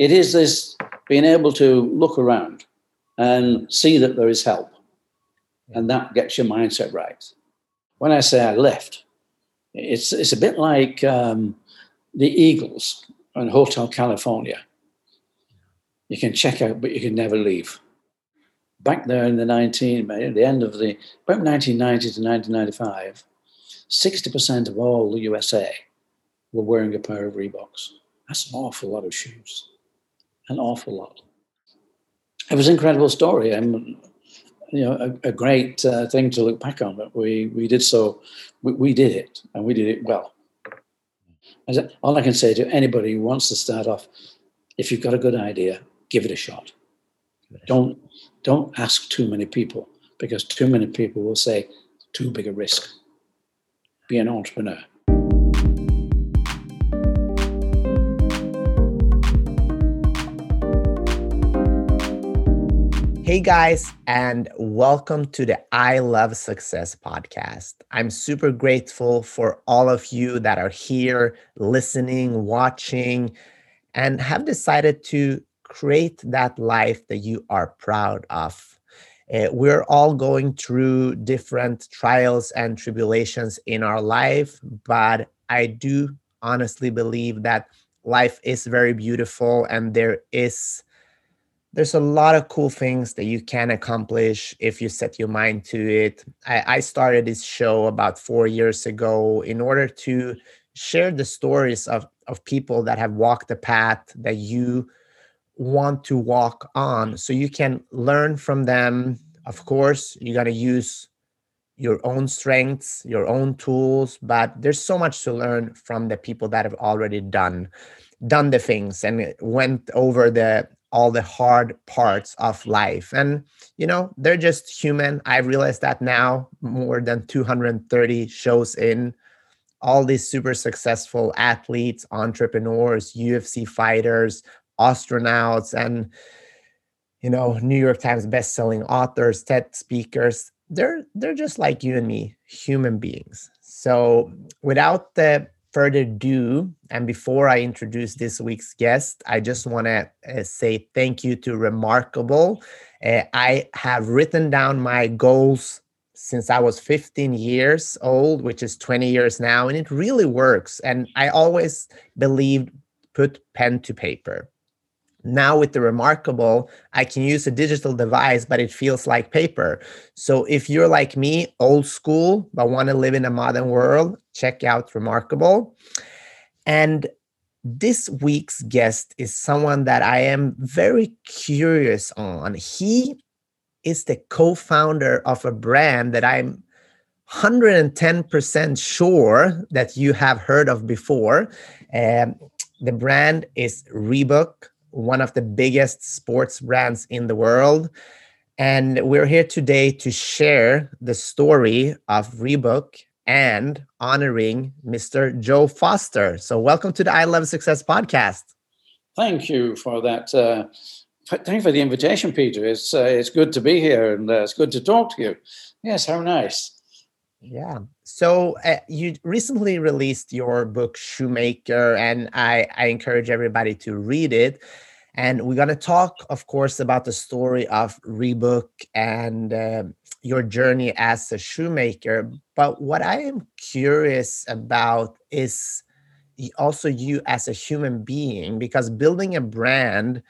it is this being able to look around and see that there is help. And that gets your mindset right. When I say I left, it's, it's a bit like um, the Eagles and Hotel California. You can check out, but you can never leave. Back there in the 19, at the end of the, about 1990 to 1995, 60% of all the USA were wearing a pair of Reeboks. That's an awful lot of shoes. An awful lot. It was an incredible story and you know a, a great uh, thing to look back on. But we we did so, we, we did it and we did it well. As all I can say to anybody who wants to start off, if you've got a good idea, give it a shot. Don't don't ask too many people because too many people will say too big a risk. Be an entrepreneur. Hey guys, and welcome to the I Love Success podcast. I'm super grateful for all of you that are here listening, watching, and have decided to create that life that you are proud of. Uh, we're all going through different trials and tribulations in our life, but I do honestly believe that life is very beautiful and there is there's a lot of cool things that you can accomplish if you set your mind to it. I, I, started this show about four years ago in order to share the stories of, of people that have walked the path that you want to walk on so you can learn from them. Of course, you got to use your own strengths, your own tools, but there's so much to learn from the people that have already done done the things and went over the all the hard parts of life. And, you know, they're just human. I realize that now, more than 230 shows in, all these super successful athletes, entrepreneurs, UFC fighters, astronauts, and, you know, New York Times best-selling authors, TED speakers, they're they're just like you and me, human beings. So without the further ado, and before I introduce this week's guest, I just want to uh, say thank you to Remarkable. Uh, I have written down my goals since I was 15 years old, which is 20 years now, and it really works. And I always believed put pen to paper. Now with the Remarkable, I can use a digital device, but it feels like paper. So if you're like me, old school, but want to live in a modern world, check out Remarkable. And this week's guest is someone that I am very curious on. He is the co-founder of a brand that I'm 110% sure that you have heard of before. Um, the brand is Reebok one of the biggest sports brands in the world. And we're here today to share the story of Reebok and honoring Mr. Joe Foster. So, welcome to the I Love Success podcast. Thank you for that. Uh, thank you for the invitation, Peter. It's uh, it's good to be here and uh, it's good to talk to you. Yes, how nice. Yeah. So uh, you recently released your book Shoemaker, and I, I encourage everybody to read it. And we're going to talk, of course, about the story of Reebok and uh, your journey as a shoemaker. But what I am curious about is also you as a human being, because building a brand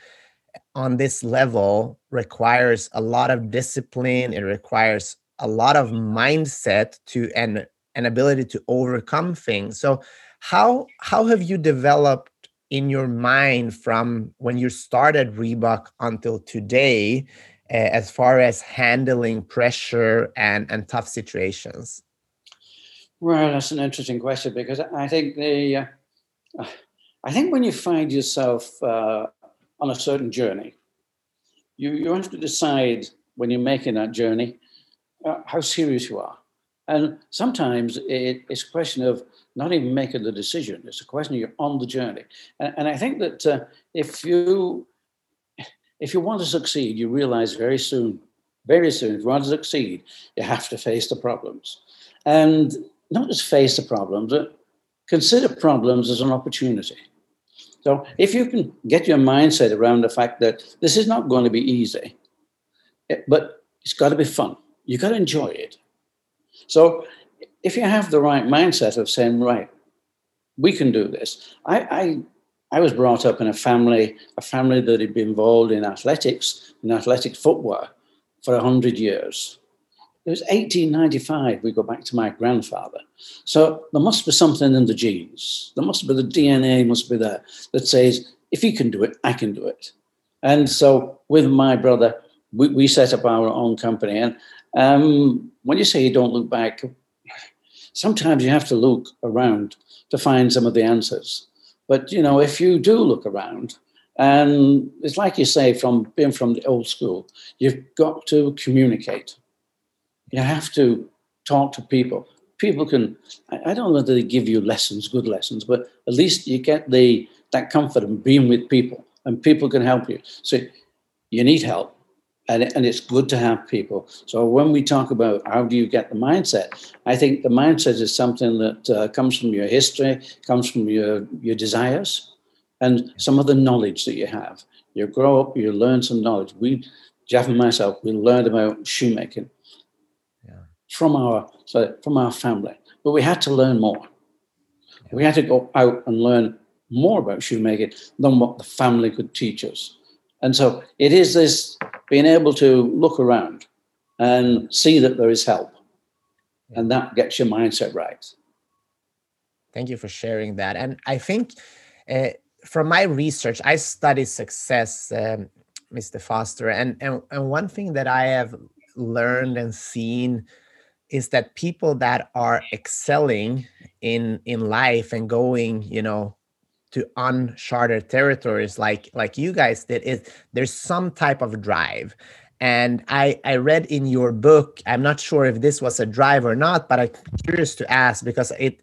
on this level requires a lot of discipline, it requires a lot of mindset to and an ability to overcome things. So how how have you developed in your mind from when you started Reebok until today, uh, as far as handling pressure and, and tough situations? Well, that's an interesting question because I think the uh, I think when you find yourself uh, on a certain journey, you you have to decide when you're making that journey uh, how serious you are, and sometimes it, it's a question of not even making the decision. It's a question you're on the journey. And, and I think that uh, if you if you want to succeed, you realize very soon, very soon, if you want to succeed, you have to face the problems. And not just face the problems, but consider problems as an opportunity. So if you can get your mindset around the fact that this is not going to be easy, eh, but it's got to be fun. You've got to enjoy it. So if you have the right mindset of saying, right, we can do this. I, I, I was brought up in a family, a family that had been involved in athletics, in athletic footwear for 100 years. It was 1895, we go back to my grandfather. So there must be something in the genes. There must be the DNA must be there that says, if he can do it, I can do it. And so with my brother, we, we set up our own company. And um, when you say you don't look back, sometimes you have to look around to find some of the answers. But you know, if you do look around, and it's like you say, from being from the old school, you've got to communicate. You have to talk to people. People can, I don't know that they give you lessons, good lessons, but at least you get the that comfort in being with people and people can help you. So you need help and, and it's good to have people. So when we talk about how do you get the mindset, I think the mindset is something that uh, comes from your history, comes from your, your desires and some of the knowledge that you have. You grow up, you learn some knowledge. We, Jeff and myself, we learned about shoemaking from our so from our family. But we had to learn more. We had to go out and learn more about shoemaking than what the family could teach us. And so it is this being able to look around and see that there is help. And that gets your mindset right. Thank you for sharing that. And I think uh, from my research, I study success, um, Mr. Foster. And, and, and one thing that I have learned and seen is that people that are excelling in in life and going you know to uncharted territories like like you guys did is there's some type of drive. And i i read in your book i'm not sure if this was a drive or not but i'm curious to ask because it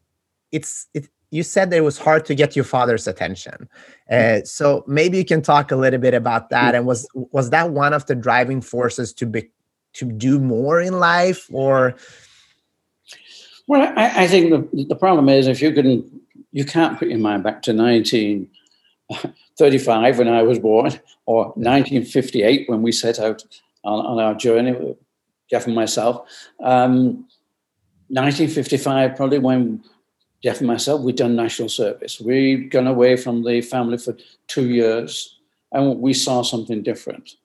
it's it you said that it was hard to get your father's attention. Uh, so maybe you can talk a little bit about that. And was was that one of the driving forces to be to do more in life or? Well i, I think the, the problem is if you can you can't put your mind back to 1935 when i was born or 1958 when we set out on, on our journey jeff and myself. Um, 1955 probably when jeff and myself we'd done national service. We'd gone away from the family for two years and we saw something different.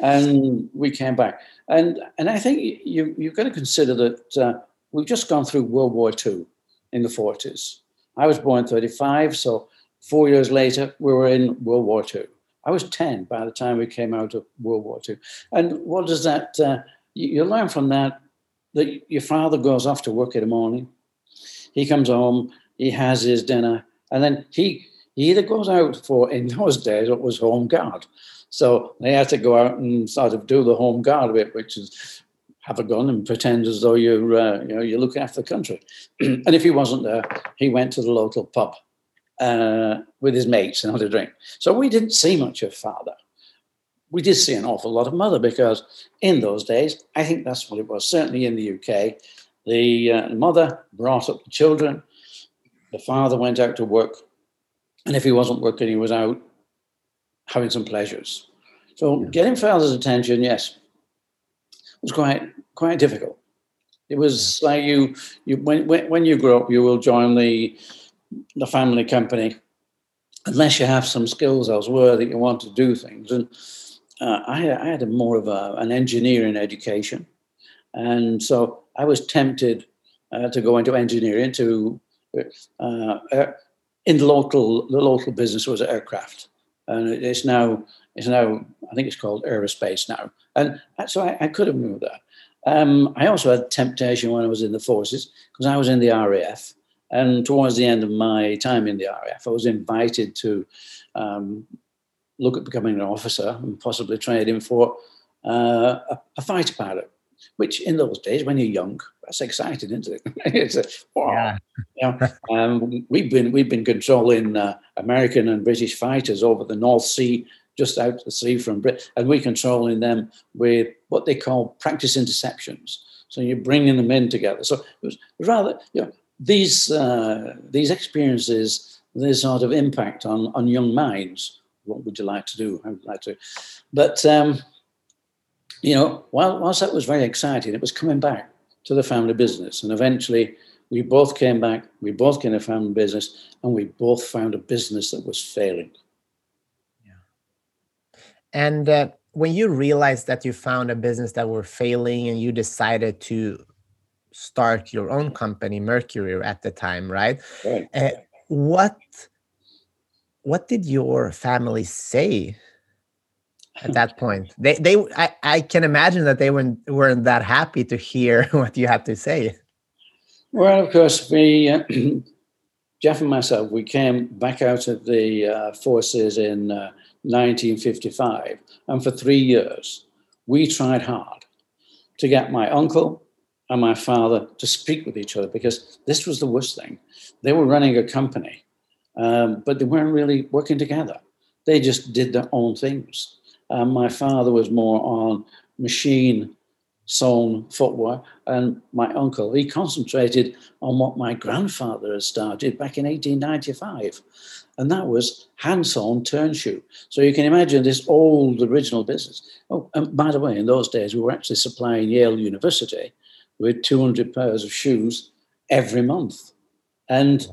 And we came back. And and I think you you've got to consider that uh, we've just gone through World War II in the 40s. I was born 35, so four years later we were in World War II. I was 10 by the time we came out of World War II. And what does that? Uh, you, you learn from that that your father goes off to work in the morning. He comes home, he has his dinner, and then he he either goes out for in those days it was home guard so they had to go out and sort of do the home guard bit, which is have a gun and pretend as though you're, uh, you know, you're looking after the country. and if he wasn't there, he went to the local pub uh, with his mates and had a drink. So we didn't see much of father. We did see an awful lot of mother because in those days, I think that's what it was. Certainly in the UK, the uh, mother brought up the children. The father went out to work, and if he wasn't working, he was out having some pleasures. So getting father's attention, yes, was quite quite difficult. It was like you you when when, when you grow up, you will join the the family company unless you have some skills elsewhere that you want to do things. And uh, I, I had a more of a, an engineering education, and so I was tempted uh, to go into engineering. To uh, uh in the local the local business was aircraft, and it's now it's now I think it's called aerospace now, and so I, I could have moved there. Um, I also had temptation when I was in the forces because I was in the RAF, and towards the end of my time in the RAF, I was invited to um, look at becoming an officer and possibly training for uh, a, a fighter pilot. Which in those days, when you're young, that's exciting, isn't it? it's a, wow. Yeah. you know, um, we've been we've been controlling uh, American and British fighters over the North Sea, just out to sea from Britain, and we're controlling them with what they call practice interceptions. So you're bringing them in together. So it was rather, you know, these uh, these experiences this sort of impact on, on young minds. What would you like to do? I would like to. But, um, you know, while, whilst that was very exciting, it was coming back to the family business. And eventually, we both came back, we both came to family business, and we both found a business that was failing. And uh, when you realized that you found a business that were failing and you decided to start your own company, Mercury, at the time, right? Right. Uh, what what did your family say at that point? They they I, I can imagine that they weren't weren't that happy to hear what you had to say. Well, of course, we uh, Jeff and myself we came back out of the uh, forces in uh, 1955, and for three years we tried hard to get my uncle and my father to speak with each other because this was the worst thing. They were running a company um, but they weren't really working together. They just did their own things. Um, my father was more on machine sewn footwear, and my uncle, he concentrated on what my grandfather had started back in 1895, and that was hand sewn turn shoe. So you can imagine this old original business. Oh, and by the way, in those days, we were actually supplying Yale University with 200 pairs of shoes every month, and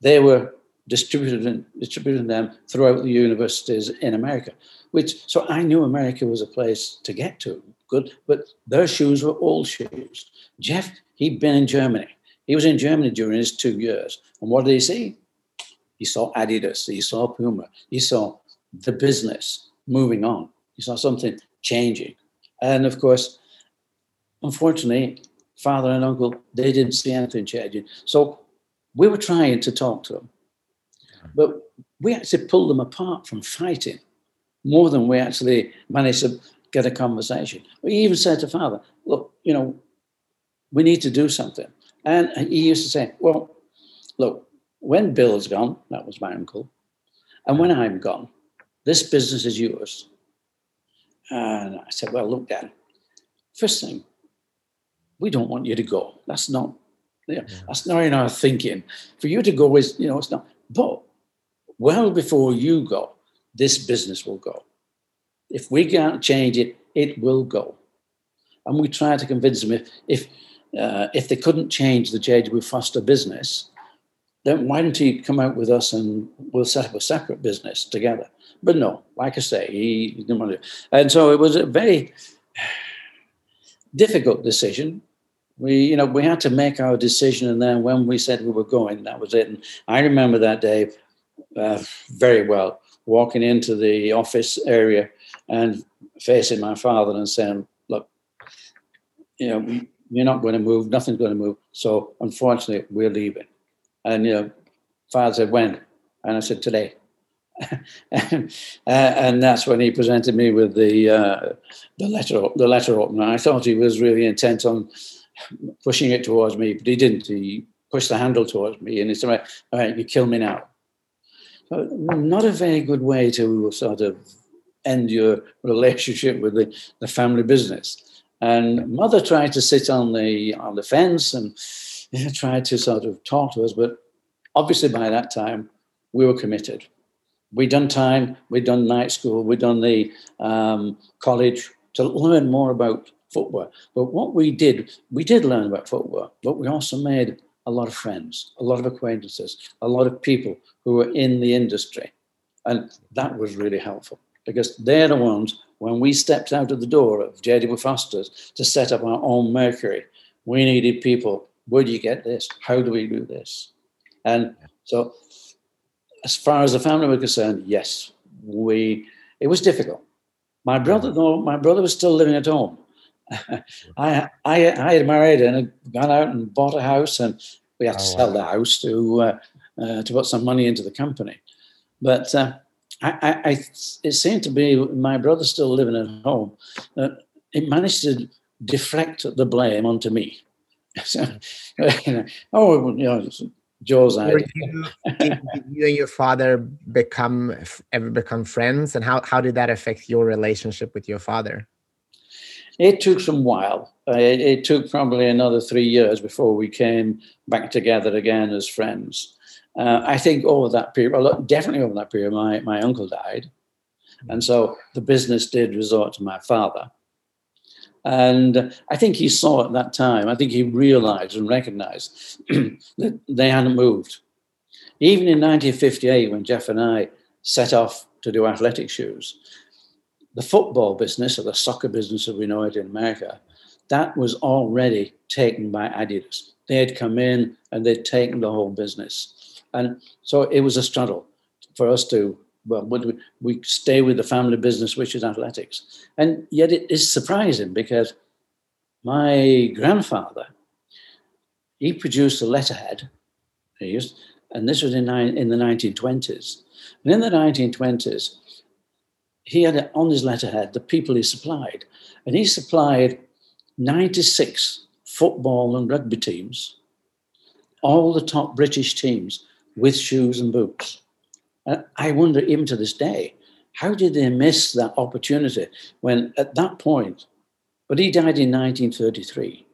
they were distributed distributing them throughout the universities in America. Which so I knew America was a place to get to. Good, but their shoes were old shoes. Jeff, he'd been in Germany. He was in Germany during his two years, and what did he see? He saw Adidas. He saw Puma. He saw the business moving on. He saw something changing, and of course, unfortunately, father and uncle they didn't see anything changing. So we were trying to talk to them but we actually pulled them apart from fighting more than we actually managed to get a conversation. We even said to father, look, you know, we need to do something. And he used to say, well, look, when Bill's gone, that was my uncle, and when I'm gone, this business is yours. And I said, well, look, Dad, first thing, we don't want you to go. That's not, yeah, that's not in our thinking. For you to go is, you know, it's not. But well before you go, this business will go. If we can't change it, it will go. And we try to convince them if if uh, if they couldn't change the JW Foster business, then why don't he come out with us and we'll set up a separate business together? But no, like I say, he, didn't want to. And so it was a very difficult decision. We, you know, we had to make our decision, and then when we said we were going, that was it. And I remember that day uh, very well, walking into the office area and facing my father and saying, "Look, you know, you're not going to move. Nothing's going to move. So unfortunately, we're leaving." And you know, father said, "When?" And I said, "Today." and, uh, and, that's when he presented me with the uh, the letter the letter opener. I thought he was really intent on pushing it towards me, but he didn't. He pushed the handle towards me, and he said, "All right, you kill me now." Not a very good way to sort of end your relationship with the, the family business. And mother tried to sit on the on the fence and know, tried to sort of talk to us, but obviously by that time we were committed. We'd done time, we'd done night school, we'd done the um, college to learn more about footwear. But what we did, we did learn about footwear, but we also made a lot of friends, a lot of acquaintances, a lot of people who were in the industry. And that was really helpful because they're the ones, when we stepped out of the door of J.W. Foster's to set up our own Mercury, we needed people. Where do you get this? How do we do this? And so, as far as the family were concerned, yes, we. It was difficult. My brother, though, my brother was still living at home. I, I, I had married and had gone out and bought a house, and we had to oh, sell wow. the house to uh, uh, to put some money into the company. But uh, I, I, it seemed to be my brother still living at home. it managed to deflect the blame onto me. so, you know, oh, you know, Joe's idea. You, did you and your father become ever become friends, and how how did that affect your relationship with your father? It took some while. Uh, it, it, took probably another three years before we came back together again as friends. uh, I think over that period, well, definitely over that period, my, my uncle died. And so the business did resort to my father. And I think he saw at that time, I think he realized and recognized that they hadn't moved. Even in 1958, when Jeff and I set off to do athletic shoes, the football business or the soccer business as we know it in America, that was already taken by Adidas. They had come in and they'd taken the whole business. And so it was a struggle for us to well, we, we stay with the family business, which is athletics. And yet it is surprising because my grandfather, he produced a letterhead, and this was in, in the 1920s. And in the 1920s, he had on his letterhead the people he supplied. And he supplied 96 football and rugby teams, all the top British teams, with shoes and boots. I wonder, even to this day, how did they miss that opportunity when at that point, but he died in 1933.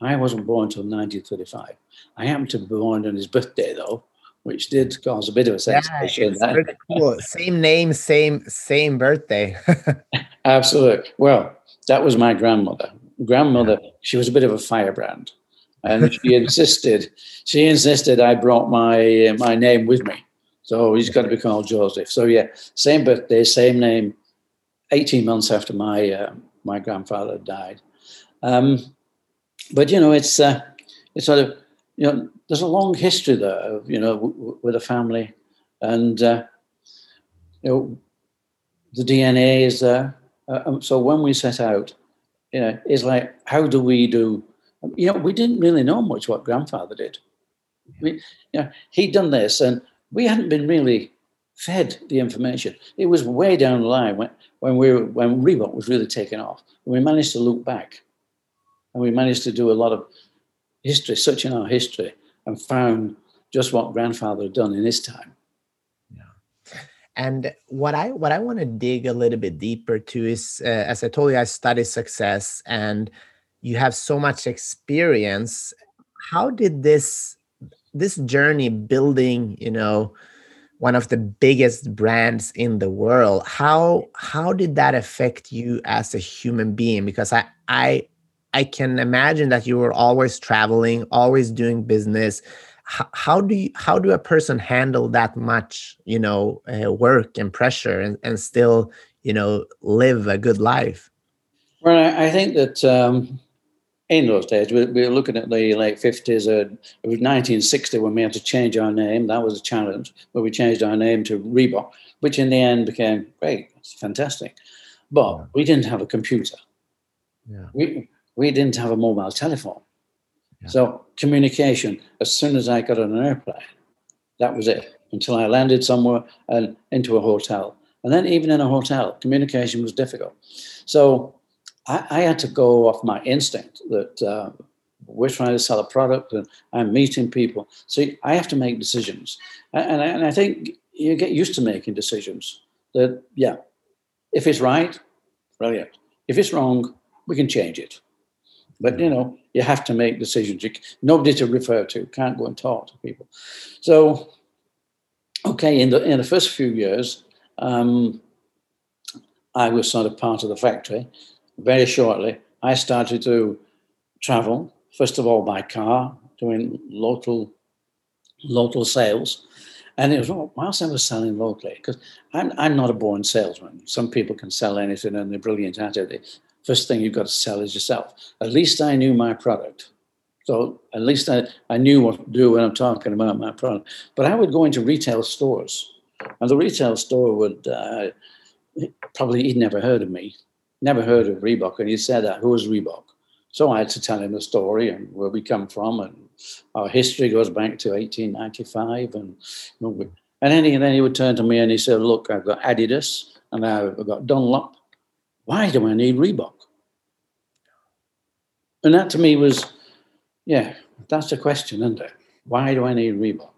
I wasn't born until 1935. I happened to be born on his birthday, though, which did cause a bit of a sensation. Yeah, cool. same name, same same birthday. Absolutely. Well, that was my grandmother. Grandmother, she was a bit of a firebrand, and she insisted. She insisted I brought my my name with me. So he's got to be called Joseph. So yeah, same birthday, same name. Eighteen months after my uh, my grandfather died, um, but you know it's uh, it's sort of you know there's a long history there, of, you know, w- w- with a family, and uh, you know the DNA is there. Uh, um, so when we set out, you know, it's like how do we do? You know, we didn't really know much what grandfather did. We, you know, he'd done this, and we hadn't been really fed the information. It was way down the line when, when we were, when Reebok was really taken off. And we managed to look back and we managed to do a lot of history, searching our history, and found just what grandfather had done in his time. Yeah. And what I what I want to dig a little bit deeper to is, uh, as I told you, I study success, and you have so much experience. How did this this journey building you know one of the biggest brands in the world how how did that affect you as a human being because i i i can imagine that you were always traveling always doing business how, how do you how do a person handle that much you know uh, work and pressure and, and still you know live a good life well i, think that um in those days, we, we, were looking at the late 50s. Uh, it was 1960 when we had to change our name. That was a challenge, but we changed our name to Reebok, which in the end became great. It's fantastic. But we didn't have a computer. Yeah. We, we didn't have a mobile telephone. Yeah. So communication, as soon as I got on an airplane, that was it until I landed somewhere and into a hotel. And then even in a hotel, communication was difficult. So I, I, had to go off my instinct that uh, we're trying to sell a product and I'm meeting people. So I have to make decisions. And, and, I, and I think you get used to making decisions that, yeah, if it's right, brilliant. If it's wrong, we can change it. But you know, you have to make decisions. You, nobody to refer to. Can't go and talk to people. So, okay, in the in the first few years, um, I was sort of part of the factory, very shortly, I started to travel, first of all by car, doing local local sales. And it was well, whilst I was selling locally, because I'm, I'm not a born salesman. Some people can sell anything and they're brilliant at it. First thing you've got to sell is yourself. At least I knew my product. So at least I, I knew what to do when I'm talking about my product. But I would go into retail stores, and the retail store would uh, probably he'd never heard of me never heard of Reebok. And he said that, who was Reebok? So I had to tell him the story and where we come from. And our history goes back to 1895. And, and then, he, then he would turn to me and he said, Look, I've got Adidas and I've got Dunlop. Why do I need Reebok? And that to me was, yeah, that's the question, isn't it? Why do I need Reebok?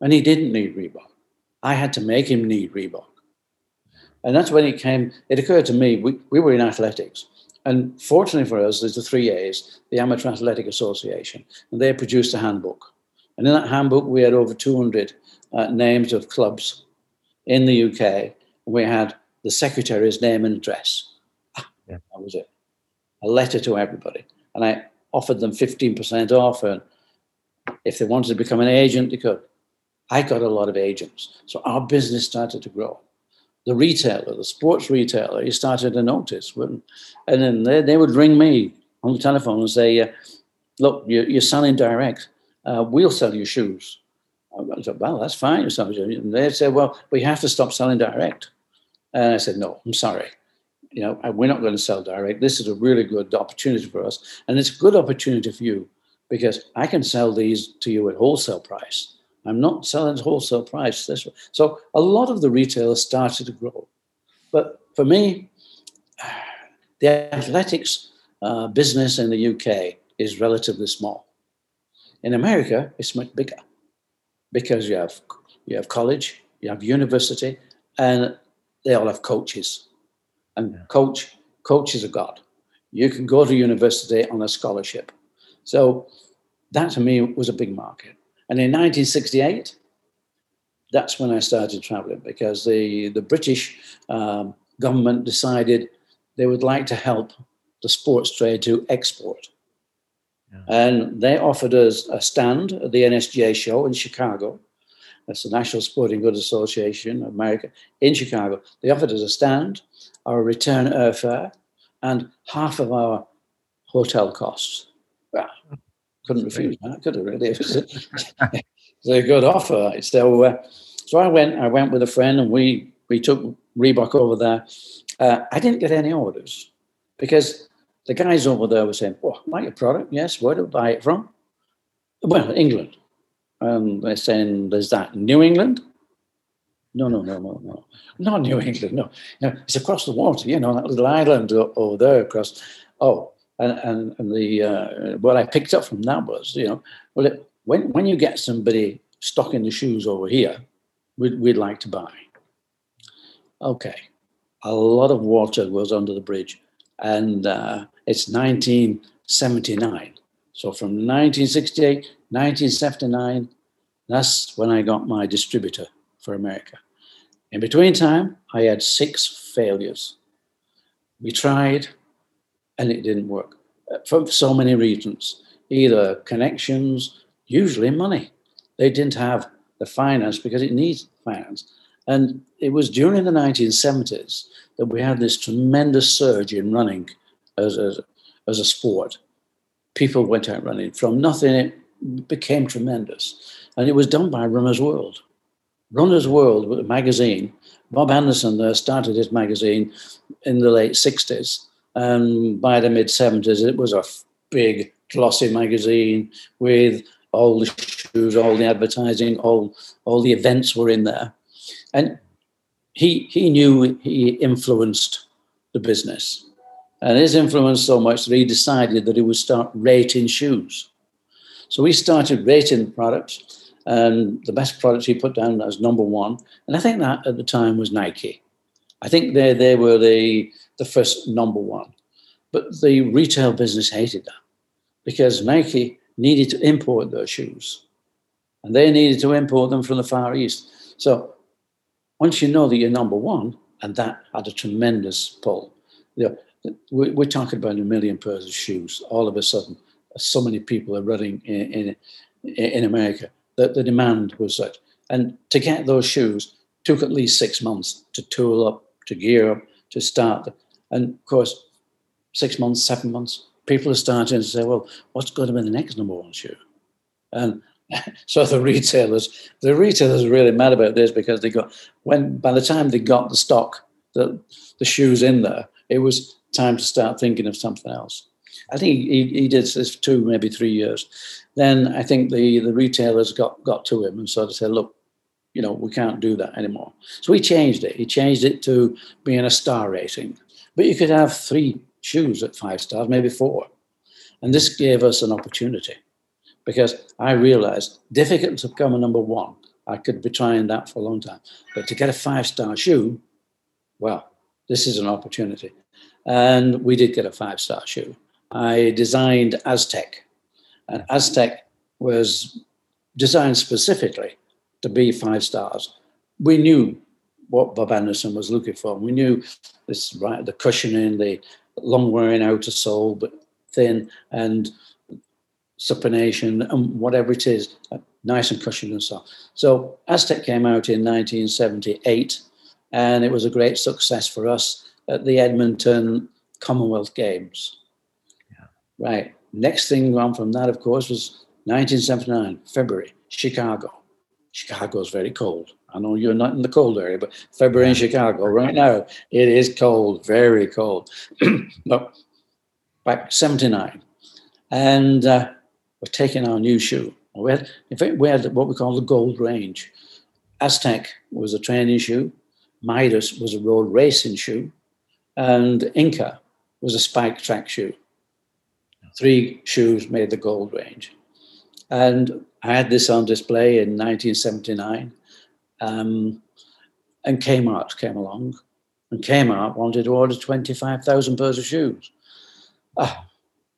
And he didn't need Reebok. I had to make him need Reebok. And that's when it came, it occurred to me, we, we were in athletics. And fortunately for us, there's the three A's, the Amateur Athletic Association, and they produced a handbook. And in that handbook, we had over 200 uh, names of clubs in the UK. We had the secretary's name and address. Ah, yeah. That was it. A letter to everybody. And I offered them 15% off. And if they wanted to become an agent, they could. I got a lot of agents. So our business started to grow. The retailer, the sports retailer, he started to notice. When, and then they, they would ring me on the telephone and say, uh, Look, you're, you're selling direct. Uh, we'll sell you shoes. I said, Well, that's fine. And they said, Well, we have to stop selling direct. And I said, No, I'm sorry. You know, we're not going to sell direct. This is a really good opportunity for us. And it's a good opportunity for you because I can sell these to you at wholesale price. I'm not selling at wholesale price. So a lot of the retailers started to grow. But for me, the athletics uh, business in the UK is relatively small. In America, it's much bigger because you have you have college, you have university, and they all have coaches. And coach coaches are God. You can go to university on a scholarship. So that to me was a big market. And in 1968, that's when I started traveling because the, the British um, government decided they would like to help the sports trade to export. Yeah. And they offered us a stand at the NSGA show in Chicago. That's the National Sporting Goods Association of America in Chicago. They offered us a stand, our return airfare, and half of our hotel costs. Well, couldn't refuse that, could I really? It was a, it was a good offer. So, uh, so I went. I went with a friend, and we we took Reebok over there. Uh, I didn't get any orders because the guys over there were saying, "Oh, like your product? Yes. Where do I buy it from?" Well, England. Um, they're saying, "There's that New England." No, no, no, no, no, not New England. No, no, it's across the water. You know that little island over there across. Oh, and and, and the uh, what I picked up from that was, you know, well, it, when when you get somebody stocking the shoes over here, we'd, we'd like to buy. Okay, a lot of water was under the bridge, and uh, it's 1979. So from 1968, 1979, that's when I got my distributor for America. In between time, I had six failures. We tried, and it didn't work uh, for so many reasons either connections, usually money. They didn't have the finance because it needs finance. And it was during the 1970s that we had this tremendous surge in running as, as, as a sport. People went out running. From nothing, it became tremendous. And it was done by Runner's World. Runner's World, was a magazine, Bob Anderson there started his magazine in the late 60s and um, by the mid 70s, it was a big, glossy magazine with all the shoes, all the advertising, all, all the events were in there. And he, he knew he influenced the business. And his influence so much that he decided that he would start rating shoes. So he started rating the products, and the best products he put down as number one. And I think that at the time was Nike. I think they, they were the, the first number one. But the retail business hated that because Nike needed to import those shoes and they needed to import them from the Far East. So once you know that you're number one, and that had a tremendous pull, you know, we're talking about a million pairs of shoes. All of a sudden, so many people are running in, in, in America that the demand was such. And to get those shoes took at least six months to tool up, to gear up, to start. And of course, six months, seven months, people are starting to say, well, what's going to be the next number one shoe? And so the retailers, the retailers are really mad about this because they got when by the time they got the stock, the the shoes in there, it was time to start thinking of something else. I think he, he did this for two, maybe three years. Then I think the, the retailers got, got to him and sort of said, look, you know, we can't do that anymore. So he changed it. He changed it to being a star rating. But you could have three shoes at five stars, maybe four. And this gave us an opportunity because I realized difficult to become a number one. I could be trying that for a long time. But to get a five star shoe, well, this is an opportunity. And we did get a five star shoe. I designed Aztec, and Aztec was designed specifically to be five stars. We knew what Bob Anderson was looking for. We knew this right the cushioning, the long wearing outer sole, but thin, and supination, and whatever it is, nice and cushioned and so. on. So Aztec came out in 1978, and it was a great success for us at the Edmonton Commonwealth Games. Yeah. Right. Next thing on from that, of course, was 1979, February, Chicago. Chicago is very cold. I know you're not in the cold area, but February in Chicago right now, it is cold, very cold. but back 79. And uh, we're taking our new shoe. We had, in fact, we had what we call the gold range. Aztec was a training shoe. Midas was a road racing shoe. And Inca was a spike track shoe. Three shoes made the gold range. And I had this on display in 1979. Um, and Kmart came along, and Kmart wanted to order 25,000 pairs of shoes. Ah,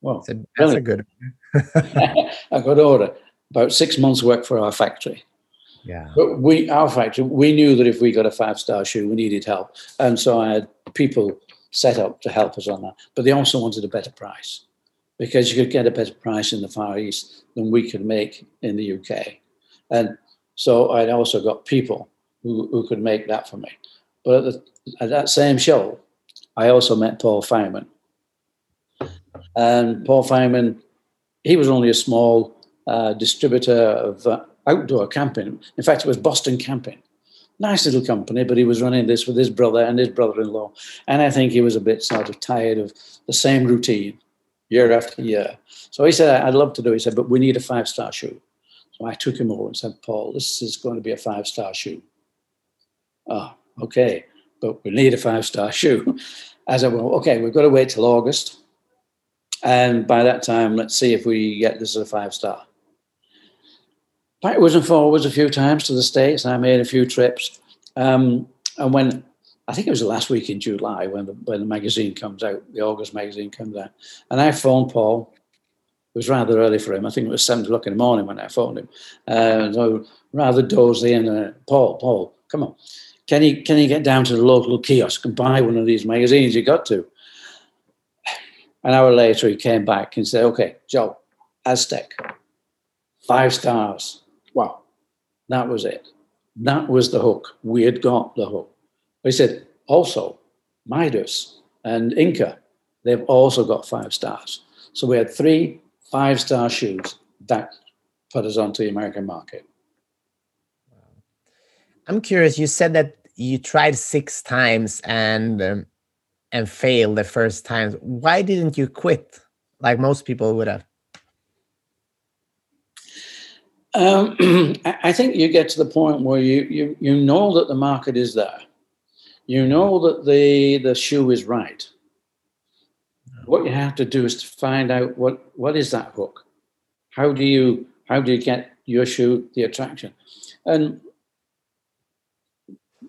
well, that's a, that's a good order about six months' work for our factory. Yeah. But we, our factory, we knew that if we got a five star shoe, we needed help. And so I had people set up to help us on that. But they also wanted a better price because you could get a better price in the Far East than we could make in the UK. And so I'd also got people who, who could make that for me. But at, the, at that same show, I also met Paul Fireman. And Paul Fireman, he was only a small uh, distributor of uh, outdoor camping. In fact, it was Boston Camping. Nice little company, but he was running this with his brother and his brother in law. And I think he was a bit sort of tired of the same routine year after year. So he said, I'd love to do it. He said, but we need a five star shoe. So I took him over and said, Paul, this is going to be a five star shoe. Oh, okay, but we need a five star shoe. I said, well, okay, we've got to wait till August. And by that time, let's see if we get this as a five star. Backwards and forwards a few times to the States, I made a few trips. Um, and when I think it was the last week in July when the, when the magazine comes out, the August magazine comes out. And I phoned Paul. It was rather early for him. I think it was seven o'clock in the morning when I phoned him. Uh, so rather dozy and uh, Paul, Paul, come on. Can you, can you get down to the local kiosk and buy one of these magazines? You got to. An hour later, he came back and said, okay, Joe, Aztec, five stars. That was it. That was the hook. We had got the hook. He said, also, Midas and Inca, they've also got five stars. So we had three five star shoes that put us onto the American market. I'm curious. You said that you tried six times and um, and failed the first time. Why didn't you quit like most people would have? Um, I think you get to the point where you, you you know that the market is there you know that the the shoe is right. What you have to do is to find out what what is that hook. How do you how do you get your shoe the attraction? And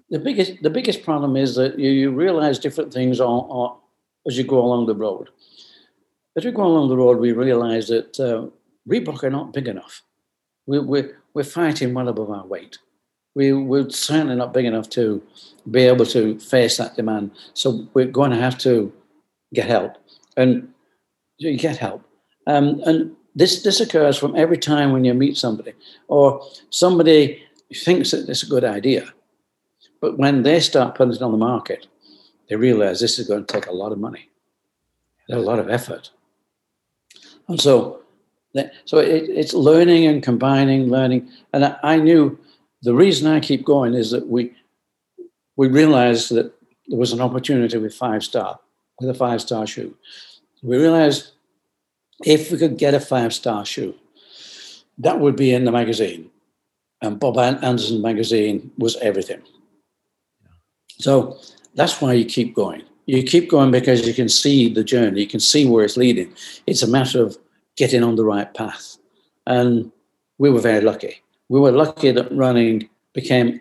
the biggest the biggest problem is that you, you realize different things on, on, as you go along the road. As we go along the road, we realize that uh, Reebok are not big enough. We, we're, we're fighting well above our weight we, we're certainly not big enough to be able to face that demand. So we're going to have to get help, and you get help. Um, and this this occurs from every time when you meet somebody or somebody thinks that it's a good idea, but when they start putting it on the market, they realize this is going to take a lot of money, a lot of effort, and so. So it, it's learning and combining, learning, and I, I knew the reason I keep going is that we we realized that there was an opportunity with five star, with a five star shoe. We realized if we could get a five star shoe, that would be in the magazine. And Bob Anderson magazine was everything. So that's why you keep going. You keep going because you can see the journey, you can see where it's leading. It's a matter of getting on the right path. And we were very lucky we were lucky that running became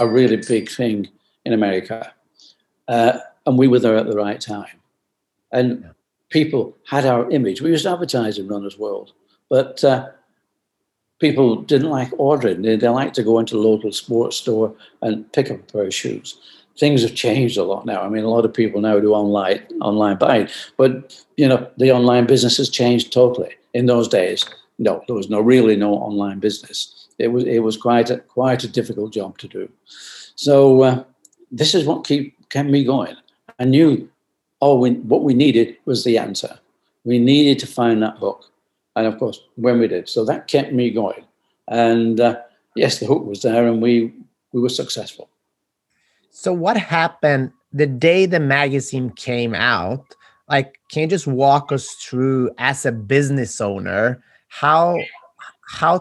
a really big thing in America. Uh, and we were there at the right time. And yeah. people had our image. We used to advertise in Runner's World. But uh, people didn't like ordering. They, they like to go into a local sports store and pick up a pair of shoes. Things have changed a lot now. I mean, a lot of people now do online online buying, but you know, the online business has changed totally. In those days, no, there was no really no online business. It was it was quite a quite a difficult job to do. So uh, this is what keep kept me going. I knew all we what we needed was the answer. We needed to find that book and of course when we did so that kept me going and uh, yes the hook was there and we we were successful so what happened the day the magazine came out? Like can you just walk us through as a business owner how how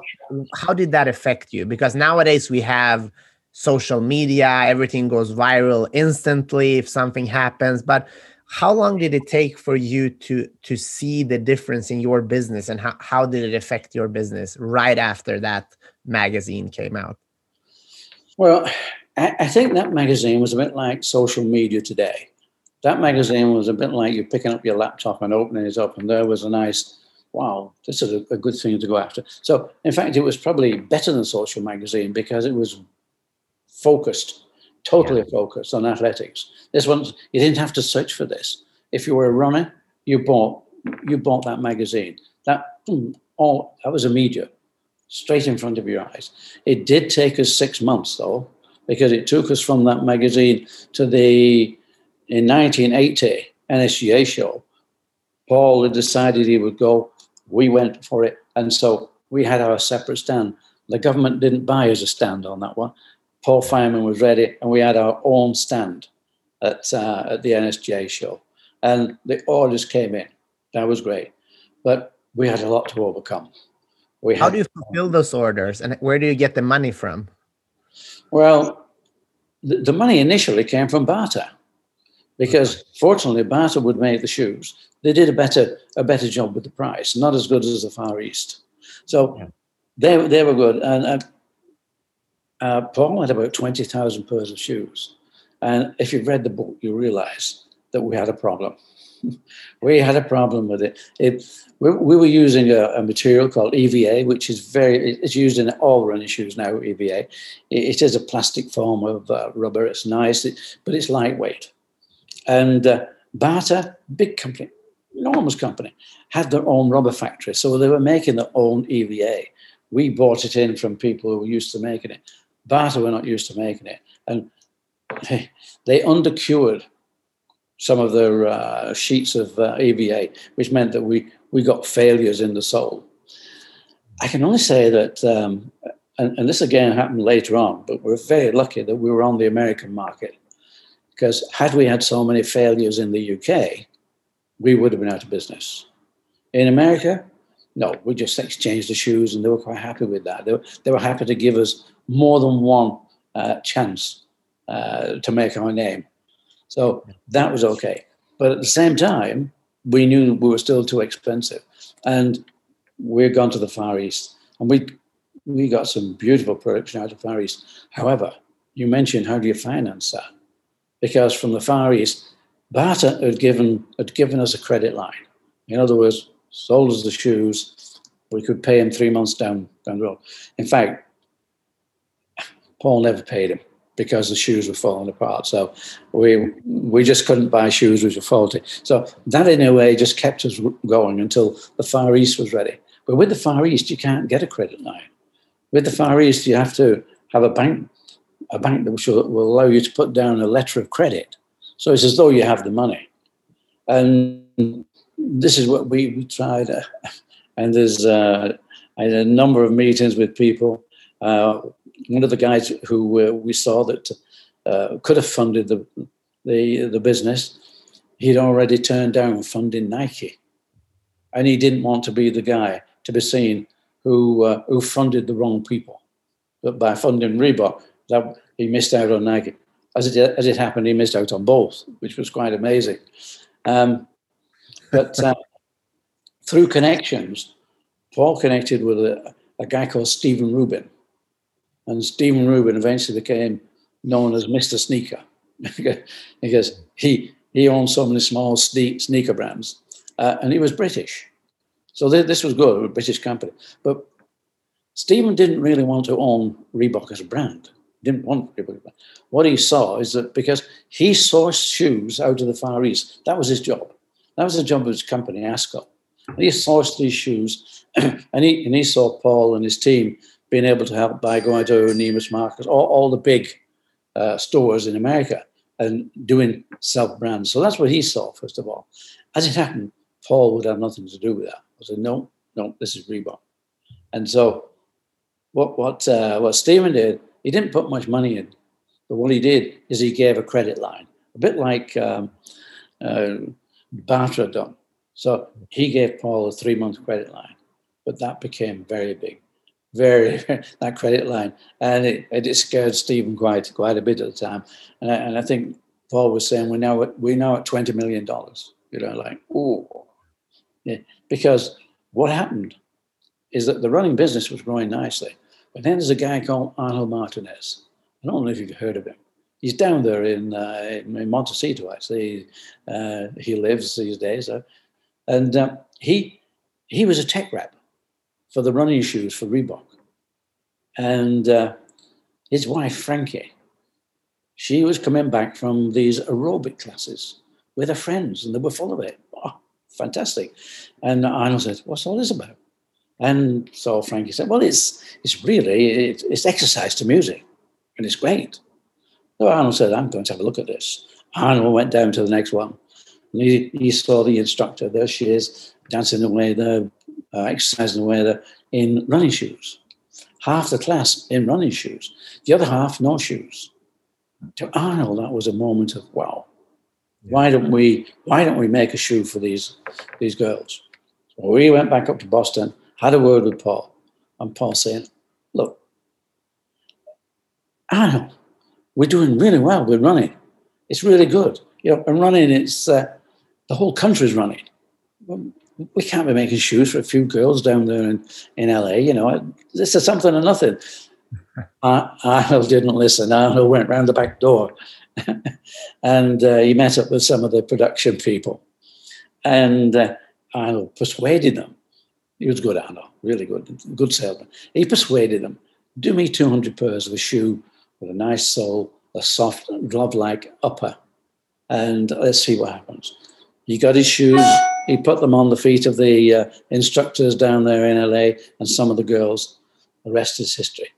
how did that affect you? Because nowadays we have social media everything goes viral instantly if something happens but how long did it take for you to to see the difference in your business and how, how did it affect your business right after that magazine came out? Well I, I think that magazine was a bit like social media today that magazine was a bit like you picking up your laptop and opening it up and there was a nice wow this is a, a good thing to go after so in fact it was probably better than social magazine because it was focused totally yeah. focused on athletics. This one, you didn't have to search for this. If you were a runner, you bought you bought that magazine. That all that was immediate, straight in front of your eyes. It did take us six months though, because it took us from that magazine to the in 1980 NSGA show. Paul had decided he would go. We went for it, and so we had our separate stand. The government didn't buy us a stand on that one. Paul Fireman was ready, and we had our own stand at uh, at the NSGA show, and the orders came in. That was great, but we had a lot to overcome. We How do you fulfill those orders, and where do you get the money from? Well, the, the money initially came from Bata, because fortunately Bata would make the shoes. They did a better a better job with the price, not as good as the Far East. So yeah. they they were good, and. Uh, uh, Paul had about 20,000 pairs of shoes. And if you've read the book, you realize that we had a problem. we had a problem with it. it we, we were using a, a, material called EVA, which is very, it's used in all running shoes now, EVA. it, it is a plastic form of uh, rubber. It's nice, it, but it's lightweight. And uh, Bata, big company, enormous company, had their own rubber factory. So they were making their own EVA. We bought it in from people who were used to making it. Bata were not used to making it. And they, they undercured some of their uh, sheets of uh, EVA, which meant that we, we got failures in the sole. I can only say that, um, and, and, this again happened later on, but we're very lucky that we were on the American market because had we had so many failures in the UK, we would have been out of business. In America, no, we just exchanged the shoes and they were quite happy with that. They were, they were happy to give us more than one uh, chance uh, to make our name. So that was okay. But at the same time, we knew we were still too expensive. And we're gone to the Far East. And we we got some beautiful production out of Far East. However, you mentioned how do you finance that? Because from the Far East, Bata had given had given us a credit line. In other words, sold us the shoes. We could pay him three months down down the road. In fact, Paul never paid him because the shoes were falling apart. So we we just couldn't buy shoes which were faulty. So that in a way just kept us going until the Far East was ready. But with the Far East, you can't get a credit line. With the Far East, you have to have a bank a bank that will, will allow you to put down a letter of credit. So it's as though you have the money. And this is what we, tried. And there's uh, a number of meetings with people. Uh, one of the guys who uh, we saw that uh, could have funded the, the, the business, he'd already turned down funding Nike. And he didn't want to be the guy to be seen who, uh, who funded the wrong people. But by funding Reebok, that, he missed out on Nike. As it, as it happened, he missed out on both, which was quite amazing. Um, but uh, through connections, Paul connected with a, a guy called Stephen Rubin, and Stephen Rubin eventually became known as Mr. Sneaker because he he owned so many small sneaker brands, uh, and he was British. So th- this was good, a British company. But Stephen didn't really want to own Reebok as a brand. He didn't want Reebok. What he saw is that because he sourced shoes out of the Far East, that was his job. That was the job of his company, Ascot. And he sourced these shoes, and he and he saw Paul and his team being able to help by going to Neiman's Marcus, all, all the big uh, stores in America, and doing self brands. So that's what he saw first of all. As it happened, Paul would have nothing to do with that. I said, no, no, this is Reebok. And so what what uh, what Stephen did, he didn't put much money in, but what he did is he gave a credit line, a bit like um, uh, Bata done. So he gave Paul a three month credit line, but that became very big, very, very that credit line, and it, it scared Stephen quite quite a bit at the time. And I, and I think Paul was saying we're now at, we're now at twenty million dollars. You know, like oh, yeah, because what happened is that the running business was growing nicely. But then there's a guy called Arnold Martinez. I don't know if you've heard of him. He's down there in, uh, in Montecito, actually. Uh, he lives these days. Uh, and um, he, he was a tech rep for the running shoes for Reebok. And uh, his wife, Frankie, she was coming back from these aerobic classes with her friends, and they were full of it. Oh, fantastic. And Arnold said, What's all this about? And so Frankie said, "Well, it's it's really it, it's exercise to music, and it's great." So Arnold said, "I'm going to have a look at this." Arnold went down to the next one. And he, he saw the instructor. There she is, dancing away there, uh, exercising away there in running shoes. Half the class in running shoes, the other half no shoes. To Arnold, that was a moment of wow. Why don't we Why don't we make a shoe for these these girls? So we went back up to Boston had a word with Paul, and Paul said, Look, Arnold, we're doing really well. We're running. It's really good. You know, and running, it's uh, the whole country's running. We can't be making shoes for a few girls down there in, in LA. You know, this is something or nothing. Arnold didn't listen. Arnold went round the back door and uh, he met up with some of the production people. And uh, Arnold persuaded them he was good, Arno, really good, good salesman. He persuaded them, do me 200 pairs of a shoe with a nice sole, a soft glove-like upper, and let's see what happens. He got his shoes, he put them on the feet of the uh, instructors down there in LA and some of the girls. The rest is history.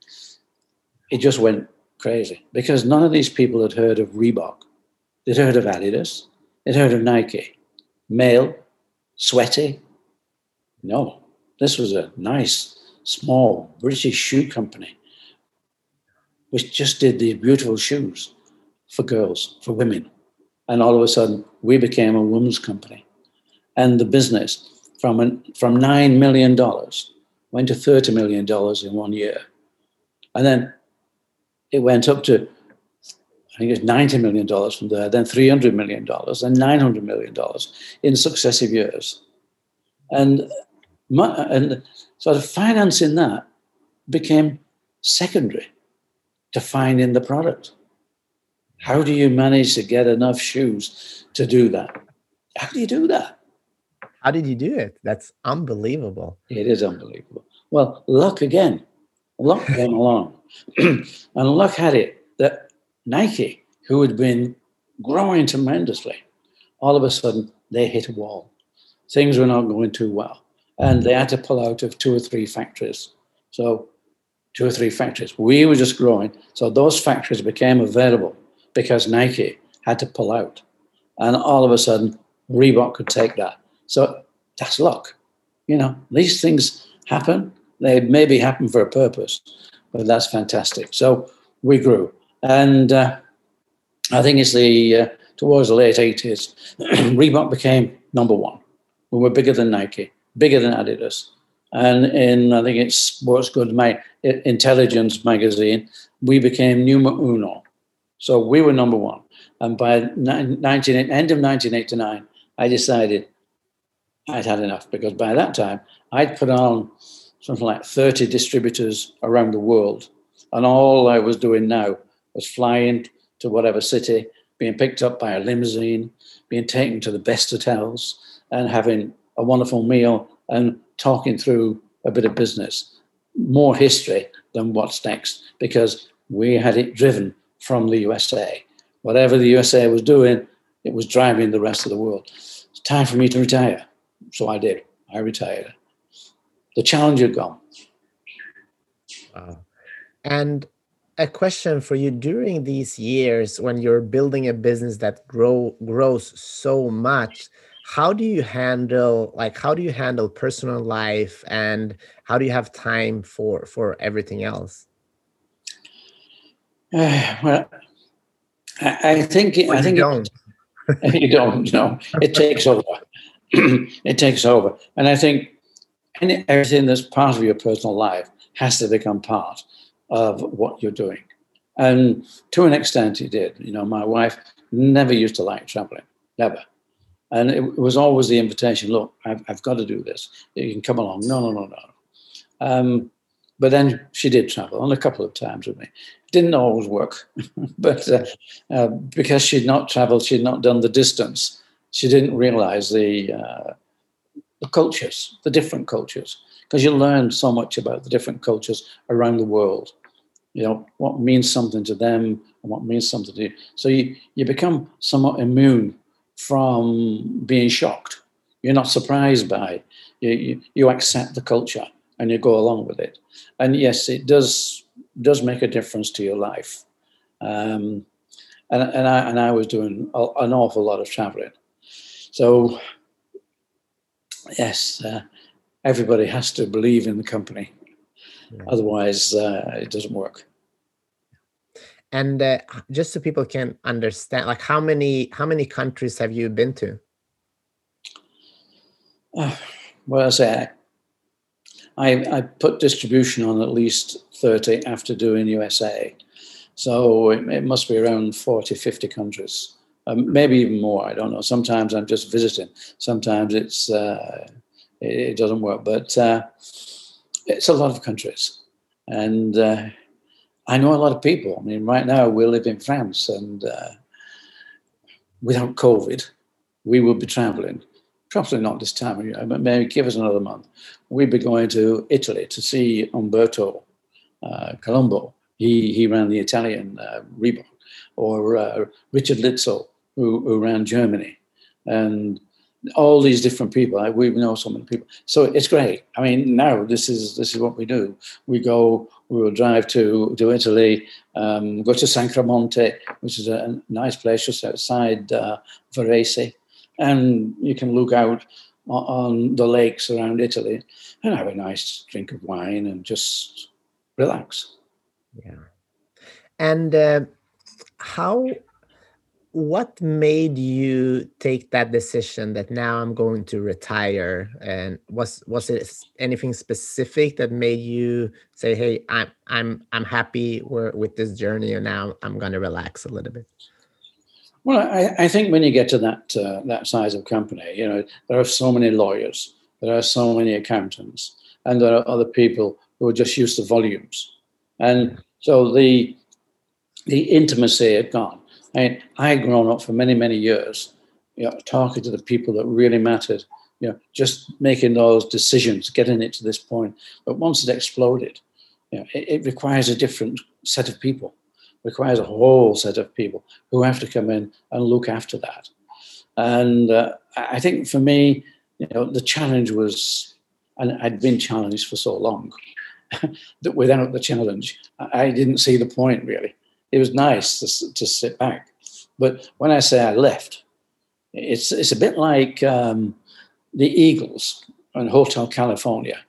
It just went crazy because none of these people had heard of Reebok. They'd heard of Adidas, they'd heard of Nike, male, sweaty. No, this was a nice, small British shoe company which just did these beautiful shoes for girls, for women. And all of a sudden, we became a women's company. And the business from, an, from $9 million went to $30 million in one year. And then it went up to, I think it's $90 million from there, then $300 million, then $900 million in successive years. And and sort of financing that became secondary to finding the product. How do you manage to get enough shoes to do that? How do you do that? How did you do it? That's unbelievable. It is unbelievable. Well, luck again. Luck came along. and luck had it that Nike, who had been growing tremendously, all of a sudden they hit a wall. Things were not going too well and they had to pull out of two or three factories. So, two or three factories. We were just growing. So, those factories became available because Nike had to pull out. And all of a sudden, Reebok could take that. So, that's luck. You know, these things happen. They maybe happen for a purpose, but that's fantastic. So, we grew. And uh, I think it's the uh, towards the late 80s, Reebok became number one. We were bigger than Nike bigger than Adidas. And in, I think it's Sports Goods my, Intelligence magazine, we became numero uno. So we were number one. And by 19, end of 1989, I decided I'd had enough because by that time I'd put on something like 30 distributors around the world. And all I was doing now was flying to whatever city, being picked up by a limousine, being taken to the best hotels, and having a wonderful meal and talking through a bit of business. more history than what's next because we had it driven from the USA. Whatever the USA was doing, it was driving the rest of the world. It's time for me to retire. So I did. I retired. The challenge had gone. Wow. And a question for you during these years when you're building a business that grow grows so much how do you handle like how do you handle personal life and how do you have time for for everything else uh, well i, I think i think you don't it, you don't no it takes over it takes over and i think any, everything that's part of your personal life has to become part of what you're doing. And to an extent, it did. You know, my wife never used to like traveling, never. And it, was always the invitation look, I've, I've, got to do this. You can come along. No, no, no, no. Um, but then she did travel on a couple of times with me. Didn't always work, but uh, uh, because she'd not traveled, she'd not done the distance, she didn't realize the, uh, the cultures, the different cultures, because you learn so much about the different cultures around the world. You know what means something to them and what means something to you. So you, you become somewhat immune from being shocked. You're not surprised by it. You, you, you accept the culture and you go along with it and yes it does does make a difference to your life um, and, and, I, and I was doing a, an awful lot of traveling so yes uh, everybody has to believe in the company yeah. Otherwise, uh, it doesn't work. And uh, just so people can understand, like how many how many countries have you been to? Uh, well, I say I, I put distribution on at least 30 after doing USA. So it, it must be around 40, 50 countries, um, maybe even more. I don't know. Sometimes I'm just visiting. Sometimes it's uh, it, it, doesn't work. But uh, it's a lot of countries. And uh, I know a lot of people. I mean, right now we live in France, and uh, without COVID, we would be traveling. Probably not this time but maybe give us another month. We'd be going to Italy to see Umberto uh, Colombo. He, he ran the Italian uh, Reebok, or uh, Richard Litzel, who, who ran Germany. And all these different people. We know so many people, so it's great. I mean, now this is this is what we do. We go, we will drive to to Italy, um, go to Sacro Monte, which is a nice place just outside uh, Varese, and you can look out on, the lakes around Italy and have a nice drink of wine and just relax. Yeah, and uh, how what made you take that decision that now I'm going to retire? And was was it anything specific that made you say, "Hey, I'm I'm I'm happy with this journey, and now I'm going to relax a little bit"? Well, I, I think when you get to that uh, that size of company, you know, there are so many lawyers, there are so many accountants, and there are other people who are just used to volumes, and so the the intimacy had gone. I, mean, I had grown up for many, many years, you know, talking to the people that really mattered, you know, just making those decisions, getting it to this point. But once it exploded, you know, it, it requires a different set of people, requires a whole set of people who have to come in and look after that. And uh, I think for me, you know, the challenge was, and I'd been challenged for so long that without the challenge, I didn't see the point really it was nice to, to sit back. But when I say I left, it's it's a bit like um, the Eagles and Hotel California.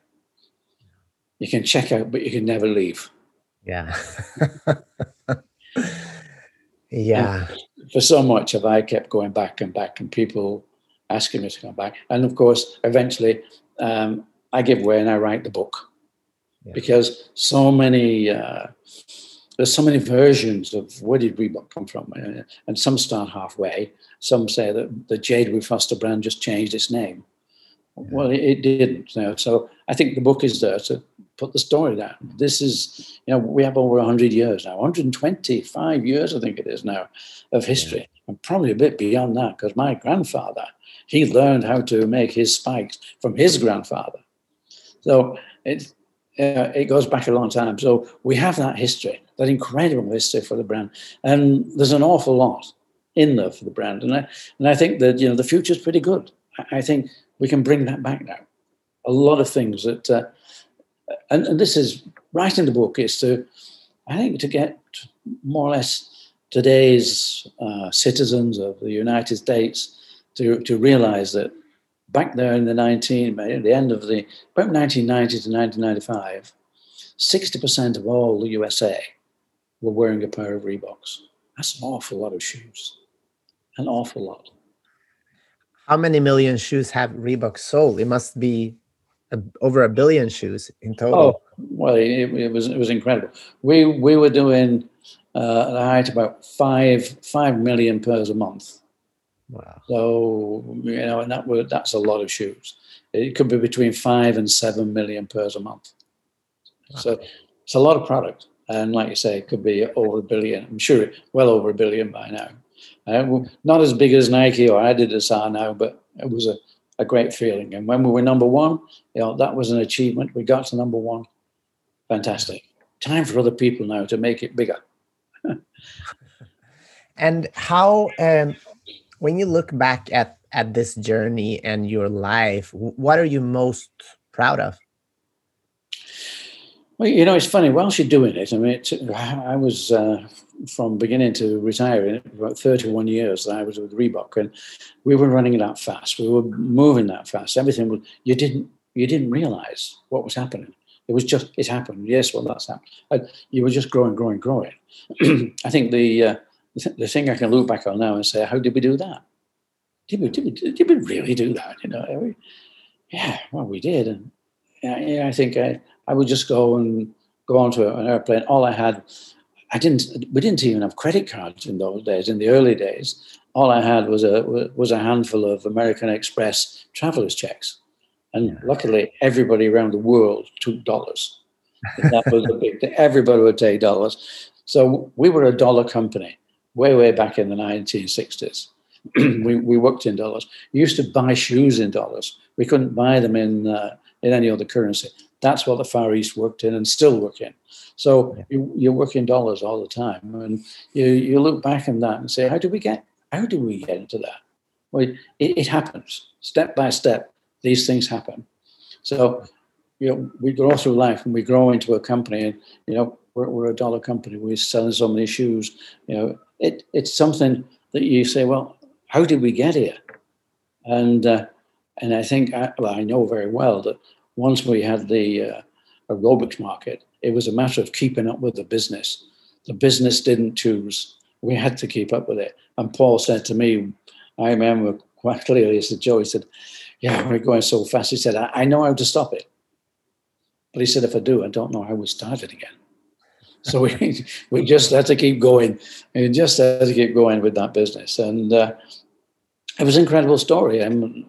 You can check out, but you can never leave. Yeah. yeah. And for so much have I kept going back and back, and people asking me to come back. And of course, eventually, um, I give way and I write the book yeah. because so many. Uh, there's so many versions of where did Reebok come from, and some start halfway. Some say that the J. W. Foster brand just changed its name. Yeah. Well, it, it didn't. You know? So I think the book is there to put the story down. This is, you know, we have over 100 years now, 125 years, I think it is now, of history, yeah. and probably a bit beyond that, because my grandfather, he learned how to make his spikes from his grandfather. So it's uh, it goes back a long time. So we have that history, that incredible history for the brand, and there's an awful lot in there for the brand. And I and I think that you know the future's pretty good. I think we can bring that back now. A lot of things that, uh, and, and this is writing the book is to, I think, to get more or less today's uh, citizens of the United States to, to realize that back there in the 19, the end of the, about 1990 to 1995, 60% of all the USA were wearing a pair of Reeboks. That's an awful lot of shoes. An awful lot. How many million shoes have Reebok sold? It must be over a billion shoes in total. Oh, well, it, it was it was incredible. We we were doing uh, at a height about five five million pairs a month. Wow. So you know, and that were that's a lot of shoes. It could be between five and seven million pairs a month. Wow. So it's a lot of product, and like you say, it could be over a billion. I'm sure well over a billion by now. Uh, not as big as Nike or Adidas are now, but it was a, a great feeling. And when we were number one, you know, that was an achievement. We got to number one. Fantastic. Time for other people now to make it bigger. and how um, when you look back at at this journey and your life what are you most proud of well you know it's funny whilst you're doing it i mean it, i was uh, from beginning to retiring about 31 years that i was with reebok and we were running that fast we were moving that fast everything was you didn't you didn't realize what was happening it was just it happened yes well that's happened you were just growing growing growing i think the uh, the thing I can look back on now and say, how did we do that? Did we, did we, did we really do that? You know, yeah, well, we did. And yeah, I think I, I would just go and go onto an airplane. All I had, I didn't, we didn't even have credit cards in those days, in the early days. All I had was a, was a handful of American Express traveler's checks. And luckily, everybody around the world took dollars. that was a big thing. Everybody would take dollars. So we were a dollar company way, way back in the 1960s. we, we worked in dollars. We used to buy shoes in dollars. We couldn't buy them in, uh, in any other currency. That's what the Far East worked in and still work in. So yeah. you, you work in dollars all the time. And you, you look back on that and say, how did we get, how did we get into that? Well, it, it happens step by step. These things happen. So, you know, we grow through life and we grow into a company and, you know, we're, we're a dollar company. We're selling so many shoes. You know, it, it's something that you say, well, how did we get here? And uh, and I think, I, well, I know very well that once we had the uh, aerobics market, it was a matter of keeping up with the business. The business didn't choose. We had to keep up with it. And Paul said to me, I remember quite clearly, he said, Joe, he said, yeah, we're going so fast. He said, I, I know how to stop it. But he said, if I do, I don't know how we start it again. So we we just had to keep going. We just had to keep going with that business, and uh, it was an incredible story. and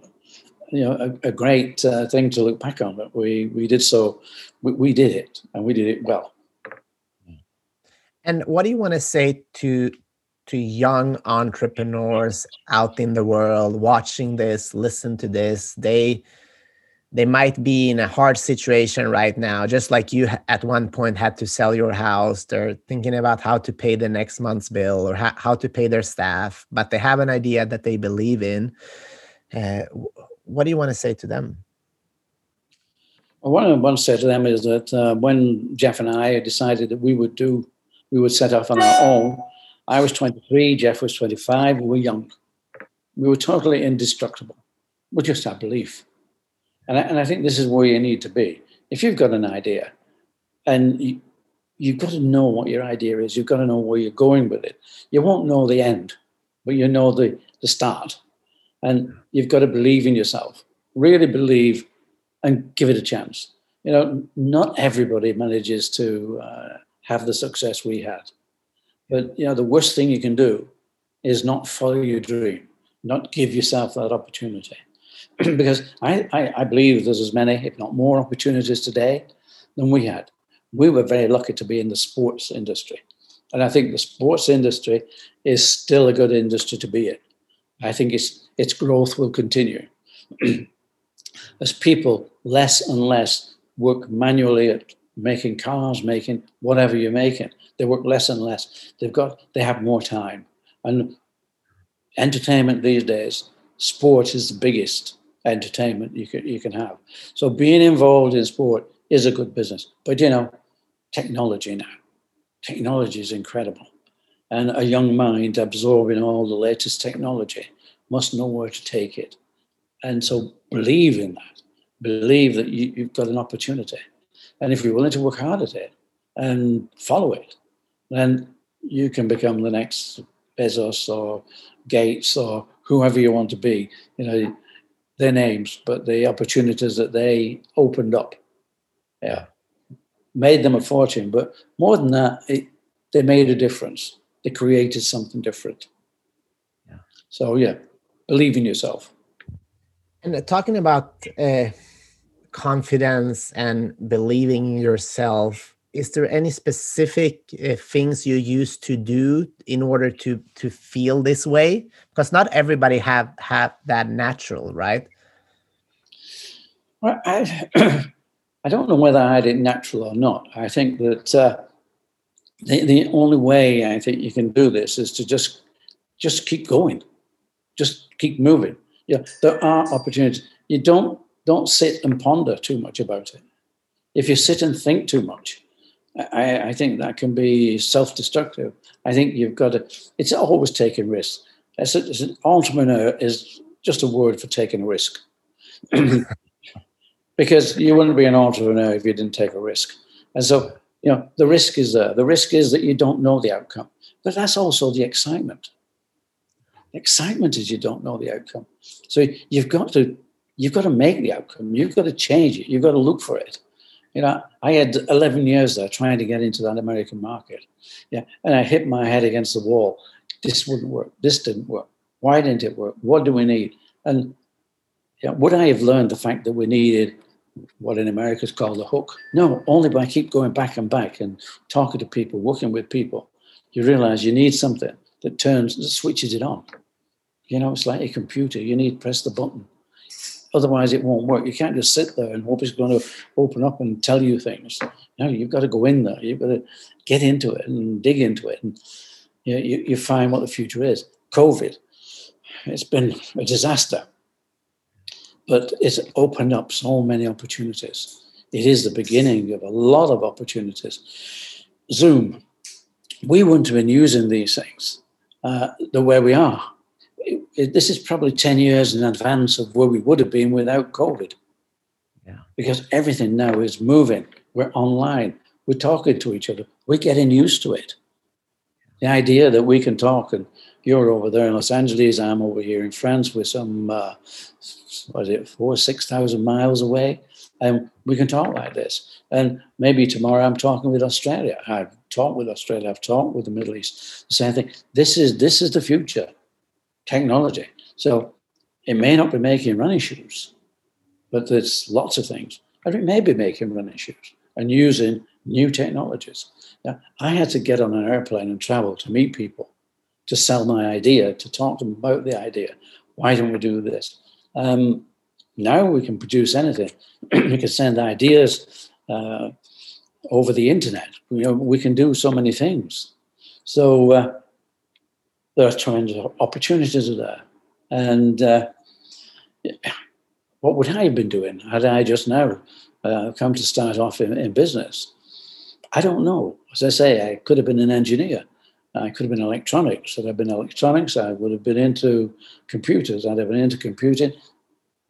you know, a, a great uh, thing to look back on. But we we did so. We, we did it, and we did it well. And what do you want to say to to young entrepreneurs out in the world watching this, listen to this? They they might be in a hard situation right now just like you at one point had to sell your house they're thinking about how to pay the next month's bill or how to pay their staff but they have an idea that they believe in uh, what do you want to say to them well, what I want to say to them is that uh, when Jeff and I decided that we would do, we would set off on our own. I was 23, Jeff was 25. We were young. We were totally indestructible. We just had belief. And I, and I think this is where you need to be. If you've got an idea and you, you've got to know what your idea is, you've got to know where you're going with it. You won't know the end, but you know the, the start. And you've got to believe in yourself, really believe and give it a chance. You know, not everybody manages to uh, have the success we had. But, you know, the worst thing you can do is not follow your dream, not give yourself that opportunity. because I, I, I, believe there's as many, if not more, opportunities today than we had. We were very lucky to be in the sports industry. And I think the sports industry is still a good industry to be in. I think its, its growth will continue. as people less and less work manually at making cars, making whatever you're making. They work less and less. They've got they have more time. And entertainment these days, sport is the biggest entertainment you can you can have. So being involved in sport is a good business. But you know, technology now. Technology is incredible. And a young mind absorbing all the latest technology must know where to take it. And so believe in that. Believe that you, you've got an opportunity. And if you're willing to work hard at it and follow it, then you can become the next Bezos or Gates or whoever you want to be. You know, their names, but the opportunities that they opened up, yeah, made them a fortune. But more than that, it, they made a difference. They created something different. Yeah. So yeah, believe in yourself. And uh, talking about uh, confidence and believing in yourself, is there any specific uh, things you used to do in order to to feel this way? Because not everybody have have that natural, right? Well, I I don't know whether I had it natural or not. I think that uh, the the only way I think you can do this is to just just keep going, just keep moving. Yeah, there are opportunities. You don't don't sit and ponder too much about it. If you sit and think too much, I, I think that can be self-destructive. I think you've got to. It's always taking risks. As, an entrepreneur is just a word for taking a risk, because you wouldn't be an entrepreneur if you didn't take a risk. And so, you know, the risk is there. The risk is that you don't know the outcome, but that's also the excitement. Excitement is you don't know the outcome. So you've got to you've got to make the outcome. You've got to change it. You've got to look for it. You know, I had 11 years there trying to get into that American market. Yeah. And I hit my head against the wall. This wouldn't work. This didn't work. Why didn't it work? What do we need? And yeah, would I have learned the fact that we needed what in America is called a hook? No, only by keep going back and back and talking to people, working with people, you realize you need something that turns, that switches it on. You know, it's like a computer. You need to press the button. Otherwise, it won't work. You can't just sit there and hope it's going to open up and tell you things. No, you've got to go in there. You've got to get into it and dig into it, and you, know, you, you find what the future is. COVID, it's been a disaster, but it's opened up so many opportunities. It is the beginning of a lot of opportunities. Zoom, we wouldn't have been using these things uh, the way we are it, this is probably 10 years in advance of where we would have been without COVID. Yeah. Because everything now is moving. We're online. We're talking to each other. We're getting used to it. The idea that we can talk and you're over there in Los Angeles, I'm over here in France. We're some, uh, what is it, four, 6,000 miles away. And we can talk like this. And maybe tomorrow I'm talking with Australia. I've talked with Australia. I've talked with the Middle East. The same thing. This is, this is the future technology. So it may not be making running shoes, but there's lots of things. And it may be making running shoes and using new technologies. Now, I had to get on an airplane and travel to meet people, to sell my idea, to talk to them about the idea. Why don't we do this? Um, now we can produce anything. we can send ideas uh, over the internet. You know, we can do so many things. So uh, there are tremendous opportunities there. And uh, what would I have been doing had I just now uh, come to start off in, in, business? I don't know. As I say, I could have been an engineer. I could have been electronics. Had I been electronics, I would have been into computers. I'd have been into computing.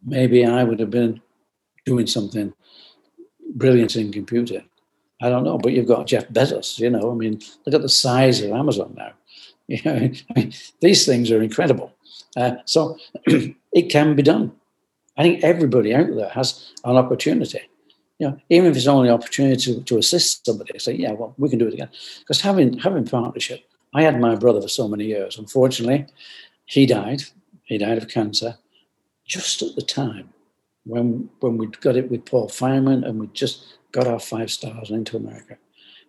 Maybe I would have been doing something brilliant in computing. I don't know, but you've got Jeff Bezos, you know. I mean, look at the size of Amazon now. You know, I mean, these things are incredible. Uh, so it can be done. I think everybody out there has an opportunity. You know, even if it's only an opportunity to, to assist somebody, say, yeah, well, we can do it again. Because having having partnership, I had my brother for so many years. Unfortunately, he died. He died of cancer just at the time when when we got it with Paul Fireman and we just got our five stars into America.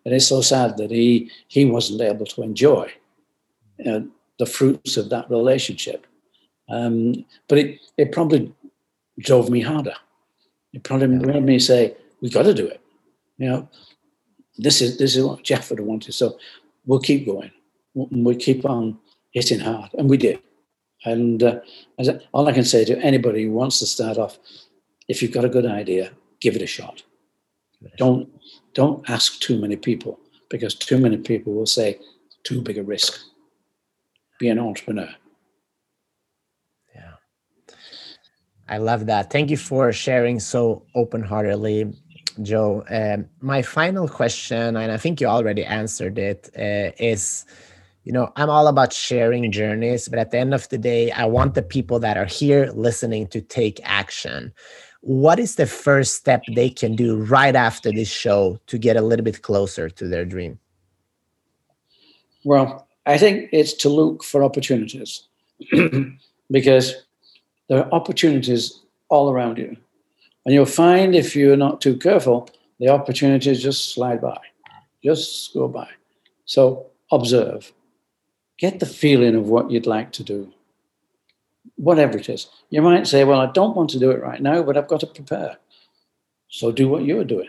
And it's so sad that he he wasn't able to enjoy you know, the fruits of that relationship. Um, but it, it probably drove me harder. It probably made me say, "We've got to do it. You know, this is this is what Jeff would have wanted. So we'll keep going. We keep on hitting hard, and we did. And uh, all I can say to anybody who wants to start off, if you've got a good idea, give it a shot. Don't don't ask too many people because too many people will say too big a risk. Be an entrepreneur. Yeah. I love that. Thank you for sharing so open-heartedly, Joe. Um, my final question, and I think you already answered it, uh, is you know i'm all about sharing journeys but at the end of the day i want the people that are here listening to take action what is the first step they can do right after this show to get a little bit closer to their dream? Well, I think it's to look for opportunities because there are opportunities all around you. And you'll find if you're not too careful, the opportunities just slide by, just go by. So observe, get the feeling of what you'd like to do whatever it is. You might say, Well, I don't want to do it right now, but I've got to prepare. So do what you're doing.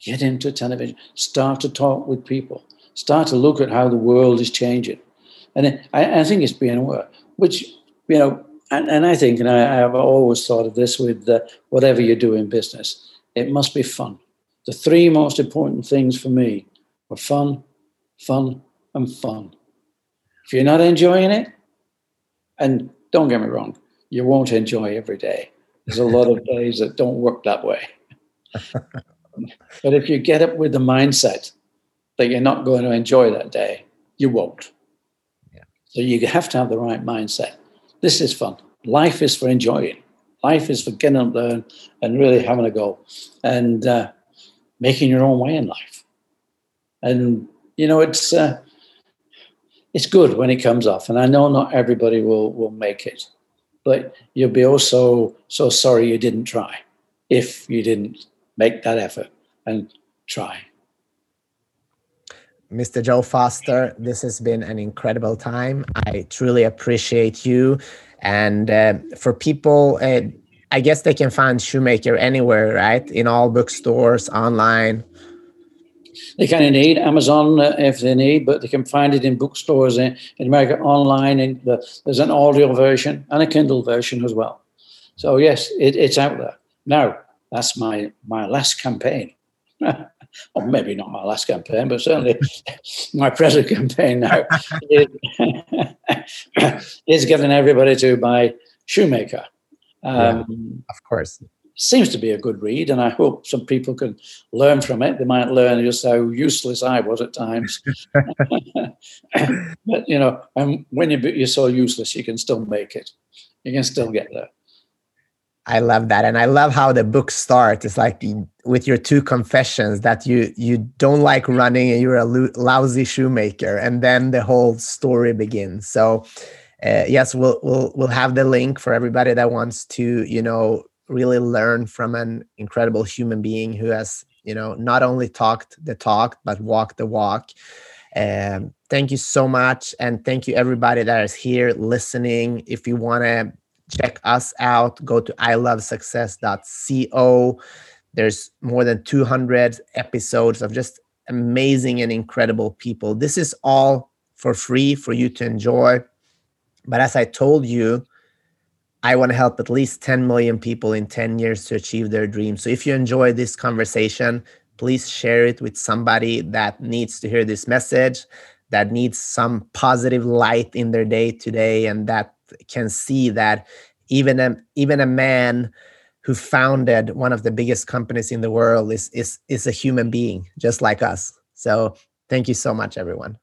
Get into television, start to talk with people, start to look at how the world is changing. And I, I think it's being aware, which, you know, and, and I think, and I, have always thought of this with uh, whatever you do in business, it must be fun. The three most important things for me were fun, fun, and fun. If you're not enjoying it, and don't get me wrong, you won't enjoy every day. There's a lot of days that don't work that way. but if you get up with the mindset that you're not going to enjoy that day, you won't. Yeah. So you have to have the right mindset. This is fun. Life is for enjoying. Life is for getting up there and really having a go and uh, making your own way in life. And you know, it's uh, it's good when it comes off. And I know not everybody will will make it, but you'll be also so sorry you didn't try if you didn't make that effort and try. Mr. Joe Foster, this has been an incredible time. I truly appreciate you. And uh, for people, uh, I guess they can find Shoemaker anywhere, right? In all bookstores, online. They of need Amazon uh, if they need, but they can find it in bookstores in, in America online. And the, there's an audio version and a Kindle version as well. So yes, it, it's out there now. That's my my last campaign. or maybe not my last campaign, but certainly my present campaign now is, is getting everybody to buy Shoemaker. Um, yeah, of course seems to be a good read, and I hope some people can learn from it. They might learn just how useless I was at times. but you know, and when you're so useless, you can still make it. You can still get there. I love that, and I love how the book starts. It's like with your two confessions that you you don't like running and you're a lousy shoemaker, and then the whole story begins. So. Uh, yes, we'll we'll we'll have the link for everybody that wants to you know really learn from an incredible human being who has you know not only talked the talk but walked the walk um, thank you so much and thank you everybody that is here listening if you want to check us out. Go to ilovesuccess.co there's more than 200 episodes of just amazing and incredible people. This is all for free for you to enjoy. But as i told you I want to help at least 10 million people in 10 years to achieve their dreams. So if you enjoy this conversation, please share it with somebody that needs to hear this message, that needs some positive light in their day today, and that can see that even a, even a man who founded one of the biggest companies in the world is, is, is a human being just like us. So thank you so much, everyone.